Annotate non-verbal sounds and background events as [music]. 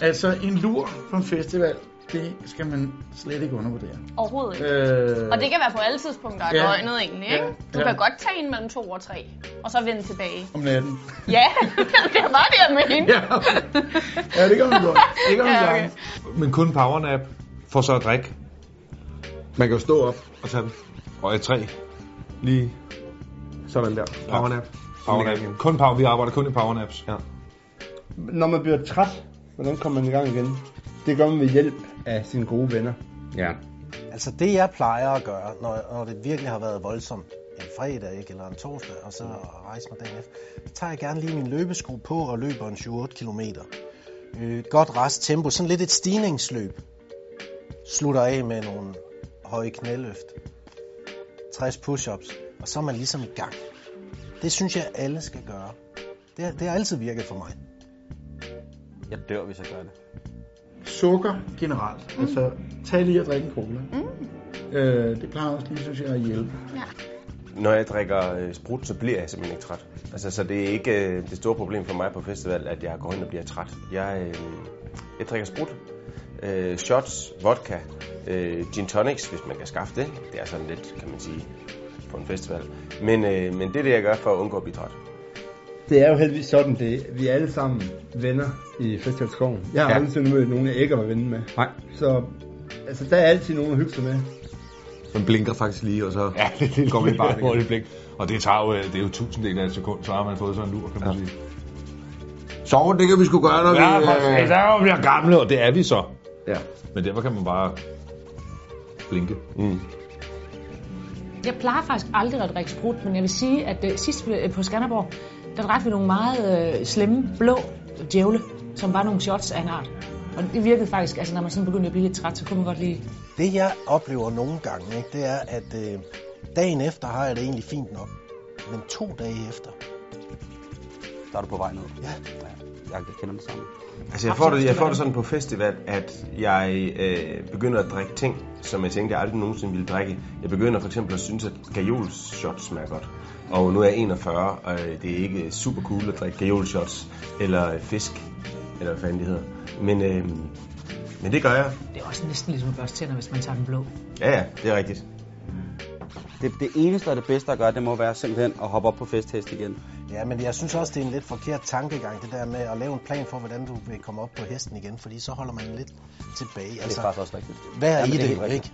Altså, en lur på en festival, det skal man slet ikke undervurdere. Overhovedet ikke. Øh, Og det kan være på alle tidspunkter af Ja. døgnet egentlig, ikke? Ja. Du Ja. kan godt tage en mellem to og tre, og så vende tilbage. Om natten. Ja, [laughs] det var det, jeg mente. ja, ja, det kan man godt. Det kan man Ja, ja, okay. okay. Men kun powernap for så at drikke Man kan jo stå op. og tage den. Og et træ. Lige sådan der. Powernap. Powernap. Kun power. Vi arbejder kun i powernaps. Ja. Når man bliver træt, hvordan kommer man i gang igen? Det gør man ved hjælp af sine gode venner. Ja. Altså det jeg plejer at gøre, når, når det virkelig har været voldsomt, en fredag ikke, eller en torsdag, og så rejse mig dagen efter, så tager jeg gerne lige min løbesko på og løber en 7-8 km. Et godt rest tempo, sådan lidt et stigningsløb. Slutter af med nogle høje knæløft, 60 push-ups, og så er man ligesom i gang. Det synes jeg, alle skal gøre. Det, det har altid virket for mig. Jeg dør, hvis jeg gør det. Sukker generelt. Mm. Altså, tag lige og drik en cola. Mm. Øh, det plejer også lige, synes jeg, at hjælpe. Når jeg drikker øh, sprut, så bliver jeg simpelthen ikke træt. Altså, så det er ikke øh, det store problem for mig på festival, at jeg går hen og bliver træt. Jeg, øh, jeg drikker sprut, øh, shots, vodka, øh, gin tonics, hvis man kan skaffe det. Det er sådan lidt, kan man sige, på en festival. Men, øh, men det er det, jeg gør for at undgå at blive træt. Det er jo heldigvis sådan, det vi er alle sammen venner i Festivalskoven. Jeg har Ja. ja. aldrig mødt nogen, jeg ikke var venner med. Nej. Så altså, der er altid nogen at hygge sig med. Man blinker faktisk lige, og så Ja, det, det går vi bare hurtigt blik. Og det tager jo, det er jo tusinddel af et sekund, så har man fået sådan en lur, kan man ja. sige. Så det kan vi sgu gøre, når Ja, vi... for øh... så bliver gamle, og det er vi så. Ja. Men derfor kan man bare blinke. Mm. Jeg plejer faktisk aldrig at drikke sprut, men jeg vil sige, at øh, sidst øh, på Skanderborg, der drak vi nogle meget øh, slemme blå djævle, som var nogle shots af en art. Og det virkede faktisk, altså når man sådan begyndte at blive lidt træt, så kunne man godt lige... Det jeg oplever nogle gange, ikke, det er, at øh, dagen efter har jeg det egentlig fint nok. Men to dage efter, Der er du på vej ned. ja, Jeg kender det samme. Altså, jeg får, det, jeg får det sådan på festival, at jeg øh, begynder at drikke ting, som jeg tænkte, jeg aldrig nogensinde ville drikke. Jeg begynder for eksempel at synes, at gajolshots smager godt. Og nu er jeg 41, og det er ikke super cool at drikke gajolshots, eller øh, fisk, eller hvad fanden det hedder. Men, øh, men det gør jeg. Det er også næsten ligesom at børste tænder, hvis man tager den blå. Ja, ja, det er rigtigt. Det, det eneste og det bedste at gøre, det må være simpelthen at hoppe op på festhest igen. ja, men jeg synes også, det er en lidt forkert tankegang, det der med at lave en plan for, hvordan du vil komme op på hesten igen, fordi så holder man lidt tilbage. Det er Altså, faktisk også rigtigt. hvad er Jamen, i det det, ikke?